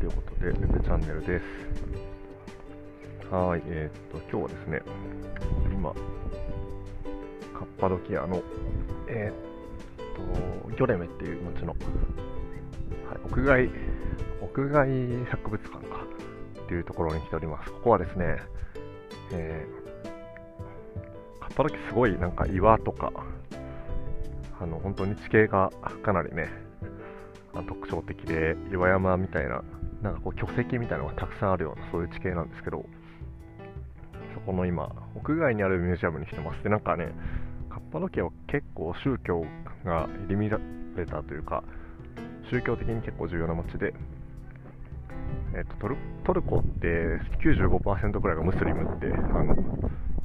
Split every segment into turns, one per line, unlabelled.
ということで、ウェブチャンネルです。はい、えー、っと、今日はですね、今、カッパドキアの、えー、っと、ギョレメっていう街の、はい、屋外、屋外博物館か、っていうところに来ております。ここはですね、えー、カッパドキすごいなんか岩とか、あの、本当に地形がかなりね、特徴的で岩山みたいななんかこう巨石みたいなのがたくさんあるようなそういう地形なんですけどそこの今屋外にあるミュージアムに来てます。でなんかねカッパドキアは結構宗教が入り乱れたというか宗教的に結構重要な街で、えっと、トルコって95%くらいがムスリムってあの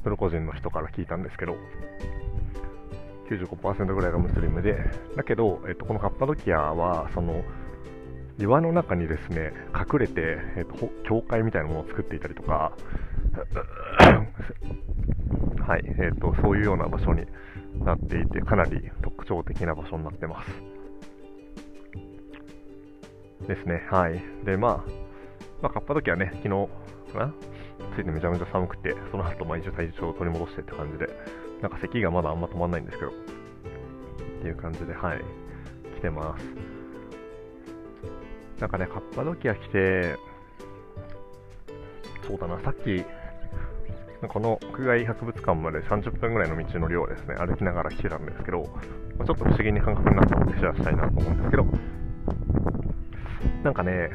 トルコ人の人から聞いたんですけど95%ぐらいがムスリムで、だけど、えっと、このカッパドキアは、その、岩の中にですね、隠れて、えっと、教会みたいなものを作っていたりとか、はい、えっと、そういうような場所になっていて、かなり特徴的な場所になってます。ですね、はい。で、まあ、まあ、カッパドキアね、昨日かな、ついてめちゃめちゃ寒くて、その後、まあ、一応体調を取り戻してって感じで、なんか咳がまだあんま止まんないんですけど、っていう感じで、はい、来てます。なんかね、カッパドキア来て、そうだな、さっき、この屋外博物館まで30分ぐらいの道のりをですね、歩きながら来てたんですけど、ちょっと不思議に感覚になったのでシェアしたいなと思うんですけど、なんかね、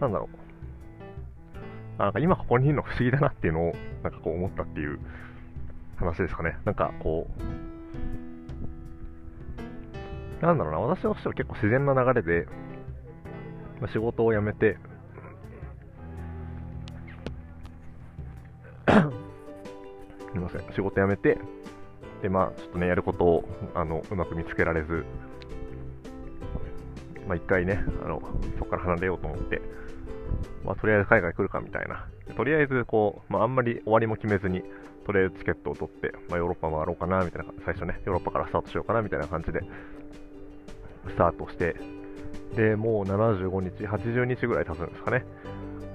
なんだろう。なんか今ここにいるの不思議だなっていうのを、なんかこう思ったっていう話ですかね。なんかこう、なんだろうな、私としては結構自然な流れで、まあ、仕事を辞めて、すみません、仕事辞めて、で、まあ、ちょっとね、やることを、あの、うまく見つけられず、まあ、一回ね、あの、そこから離れようと思って、まあ、とりあえず海外来るかみたいな。とりあえず、こう、まあ、あんまり終わりも決めずに、とりあえずチケットを取って、まあ、ヨーロッパ回ろうかな、みたいな、最初ね、ヨーロッパからスタートしようかな、みたいな感じで、スタートして、で、もう75日、80日ぐらい経つんですかね。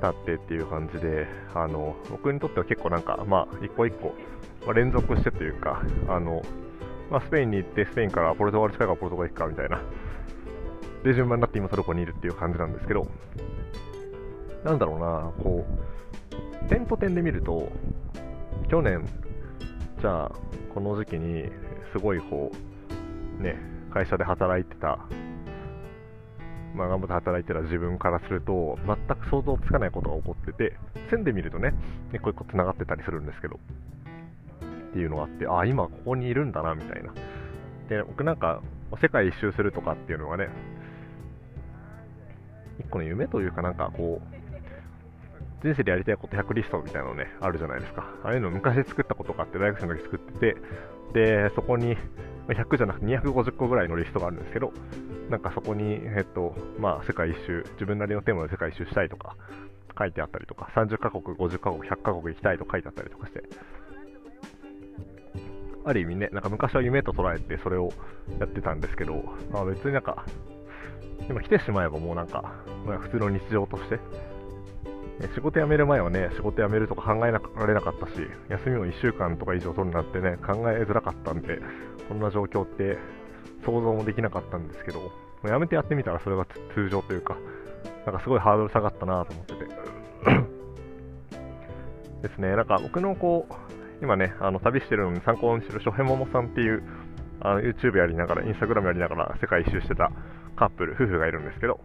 経ってっていう感じで、あの、僕にとっては結構なんか、まあ、一個一個、まあ、連続してというか、あの、まあ、スペインに行って、スペインからポルトガル近いからポルトガル行くかみたいな。で、順番になって今トルコにいるっていう感じなんですけど、なんだろうな、こう、点と点で見ると、去年、じゃあ、この時期に、すごいこう、ね、会社で働いてた、まあ、頑張って働いてた自分からすると、全く想像つかないことが起こってて、線で見るとね、一個一個繋がってたりするんですけど、っていうのがあって、ああ、今ここにいるんだな、みたいな。で、僕なんか、世界一周するとかっていうのがね、一個の夢というかなんかこう、人生でやりたいこと100リストみたいなのね、あるじゃないですか。ああいうの昔作ったことがあって、大学生の時作ってて、で、そこに、100じゃなくて250個ぐらいのリストがあるんですけど、なんかそこに、えっと、まあ、世界一周、自分なりのテーマで世界一周したいとか、書いてあったりとか、30カ国、50カ国、100カ国行きたいと書いてあったりとかして、ある意味ね、なんか昔は夢と捉えてそれをやってたんですけど、まあ、別になんか、今来てしまえばもうなんか、まあ、普通の日常として、仕事辞める前はね、仕事辞めるとか考えられなかったし、休みを1週間とか以上取るなんてね、考えづらかったんで、こんな状況って想像もできなかったんですけど、辞めてやってみたらそれが通常というか、なんかすごいハードル下がったなと思ってて。ですね、なんか僕のこう、今ね、あの旅してるのに参考にしてる諸辺桃さんっていう、あの YouTube やりながら、Instagram やりながら世界一周してたカップル、夫婦がいるんですけど、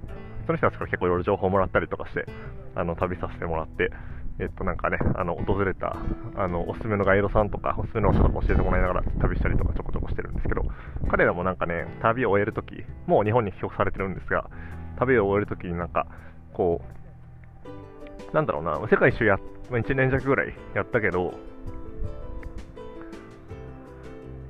その人たちから結構いろいろ情報をもらったりとかして、あの、旅させてもらって、えっと、なんかね、あの、訪れた、あの、おすすめのガイドさんとか、おすすめの場所とか教えてもらいながら旅したりとかちょこちょこしてるんですけど、彼らもなんかね、旅を終えるとき、もう日本に帰国されてるんですが、旅を終えるときになんか、こう、なんだろうな、世界一周や、1年弱ぐらいやったけど、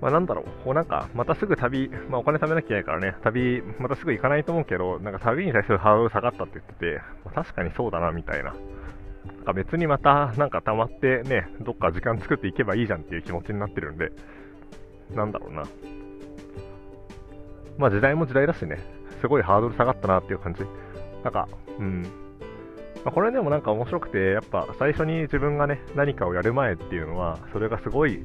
まあ、なんだろう、こうなんか、またすぐ旅、まあ、お金貯めなきゃいけないからね、旅、またすぐ行かないと思うけど、なんか旅に対するハードル下がったって言ってて、まあ、確かにそうだな、みたいな。なんか別にまた、なんか溜まってね、どっか時間作っていけばいいじゃんっていう気持ちになってるんで、なんだろうな。まあ時代も時代だしね、すごいハードル下がったなっていう感じなんか、うん。ま、これでもなんか面白くて、やっぱ最初に自分がね、何かをやる前っていうのは、それがすごい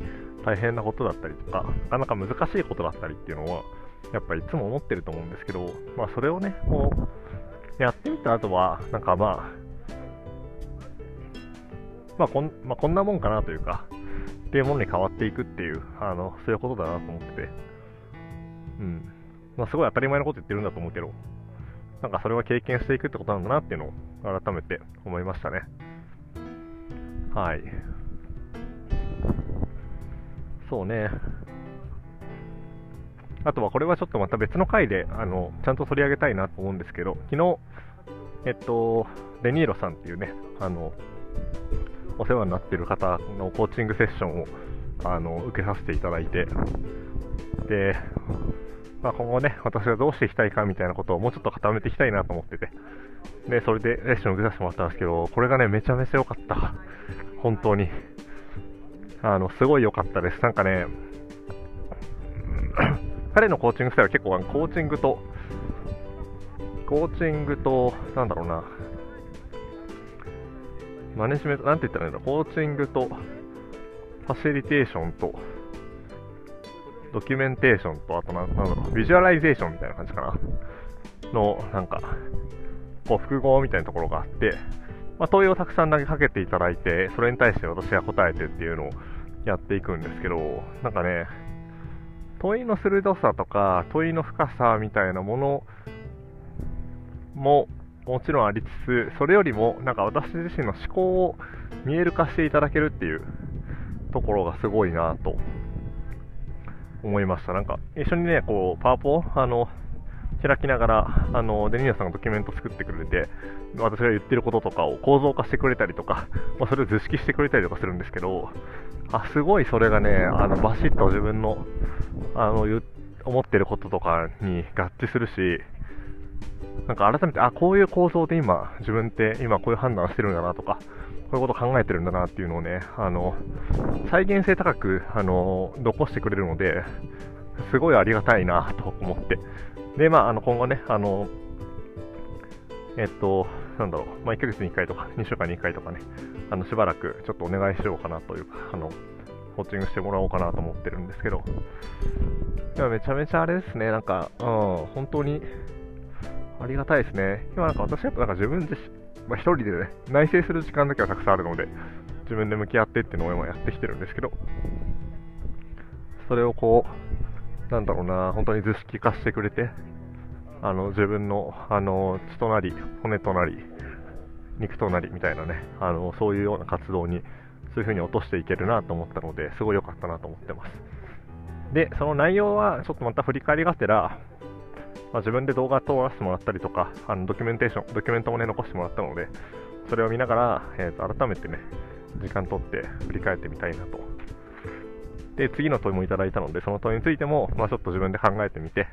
大変なことだったりとか、なかなか難しいことだったりっていうのは、やっぱりいつも思ってると思うんですけど、まあそれをね、こう、やってみた後は、なんかまあ、まあこん、まあ、こんなもんかなというか、っていうものに変わっていくっていう、あの、そういうことだなと思ってて、うん。まあ、すごい当たり前のこと言ってるんだと思うけど、なんかそれは経験していくってことなんだなっていうのを改めて思いましたね。はい。そうね。あとはこれはちょっとまた別の回で、あの、ちゃんと取り上げたいなと思うんですけど、昨日、えっと、デニーロさんっていうね、あの、お世話になってる方のコーチングセッションをあの受けさせていただいて、で、まあ、今後ね、私がどうしていきたいかみたいなことをもうちょっと固めていきたいなと思ってて、で、それでレッスンを受けさせてもらったんですけど、これがね、めちゃめちゃ良かった。本当に。あの、すごい良かったです。なんかね、彼のコーチングスタイルは結構、コーチングと、コーチングと、なんだろうな、マネジメント、なんて言ったらいいの？コーチングと、ファシリテーションと、ドキュメンテーションと、あとなんだろう、ビジュアライゼーションみたいな感じかな。の、なんか、こう、複合みたいなところがあって、まあ、問いをたくさん投げかけていただいて、それに対して私が答えてっていうのをやっていくんですけど、なんかね、問いの鋭さとか、問いの深さみたいなものも、もちろんありつつ、それよりも、なんか私自身の思考を見える化していただけるっていうところがすごいなと思いました。なんか、一緒にね、こう、パワポあの、開きながら、あの、デニーナさんがドキュメント作ってくれて、私が言ってることとかを構造化してくれたりとか、まあ、それを図式してくれたりとかするんですけど、あ、すごいそれがね、あの、バシッと自分の、あの、思ってることとかに合致するし、なんか改めて、あ、こういう構造で今、自分って今こういう判断してるんだなとか、こういうこと考えてるんだなっていうのをね、あの、再現性高く、あの、残してくれるので、すごいありがたいなと思って。で、まあ、あの、今後ね、あの、えっと、なんだろう、まあ、1ヶ月に1回とか、2週間に1回とかね、あの、しばらくちょっとお願いしようかなというか、あの、コーチングしてもらおうかなと思ってるんですけど、いやめちゃめちゃあれですね、なんか、うん、本当に、ありがたいですね。今なんか私やっぱなんか自分自身、まあ、一人でね、内省する時間だけはたくさんあるので、自分で向き合ってっていうのを今やってきてるんですけど、それをこう、なんだろうな、本当に図式化してくれて、あの、自分の、あの、血となり、骨となり、肉となりみたいなね、あの、そういうような活動に、そういう風に落としていけるなと思ったので、すごい良かったなと思ってます。で、その内容は、ちょっとまた振り返りがてら、まあ、自分で動画撮らせてもらったりとか、あのドキュメンテーション、ドキュメントもね、残してもらったので、それを見ながら、えー、と改めてね、時間取って振り返ってみたいなと。で、次の問いもいただいたので、その問いについても、まあ、ちょっと自分で考えてみて、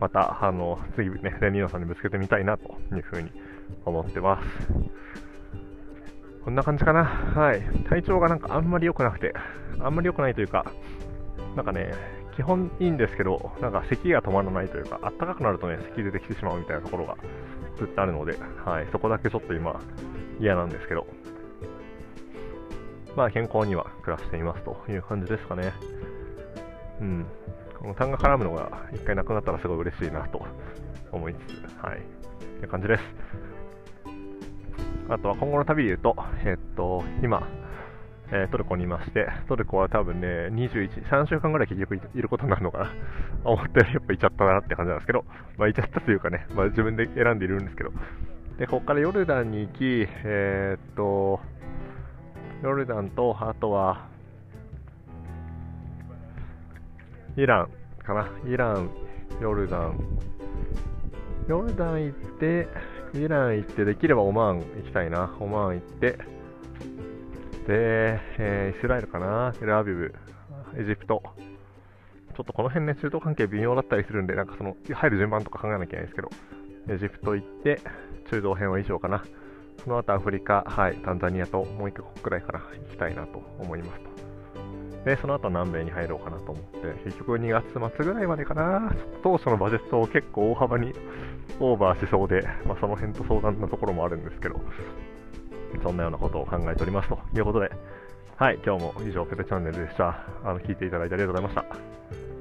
また、あの、次ね、レニーノさんにぶつけてみたいなというふうに思ってます。こんな感じかな。はい。体調がなんかあんまり良くなくて、あんまり良くないというか、なんかね、基本いいんですけど、なんか咳が止まらないというか、あったかくなるとね、咳出てきてしまうみたいなところがずっとあるので、はい、そこだけちょっと今、嫌なんですけど、まあ健康には暮らしていますという感じですかね。うん。この痰が絡むのが一回なくなったらすごい嬉しいなと思いつつ、はい。って感じです。あとは今後の旅で言うと、えっと、今、え、トルコにいまして、トルコは多分ね、21、3週間ぐらい結局いることになるのかな。思ったよりやっぱいちゃったなって感じなんですけど、まあいちゃったというかね、まあ自分で選んでいるんですけど、で、ここからヨルダンに行き、えー、っと、ヨルダンと、あとは、イランかな。イラン、ヨルダン。ヨルダン行って、イラン行って、できればオマーン行きたいな。オマーン行って、で、えー、イスラエルかな、テルアビブ、エジプト。ちょっとこの辺ね、中東関係微妙だったりするんで、なんかその、入る順番とか考えなきゃいけないですけど、エジプト行って、中東編は以上かな。その後アフリカ、はい、タンザニアともう1カ国くらいかな、行きたいなと思いますと。で、その後南米に入ろうかなと思って、結局2月末ぐらいまでかな、当初のバジェットを結構大幅にオーバーしそうで、まあ、その辺と相談なところもあるんですけど、そんなようなことを考えておりますということで、はい、今日も以上、ペペチャンネルでした。あの聞いていただいてありがとうございました。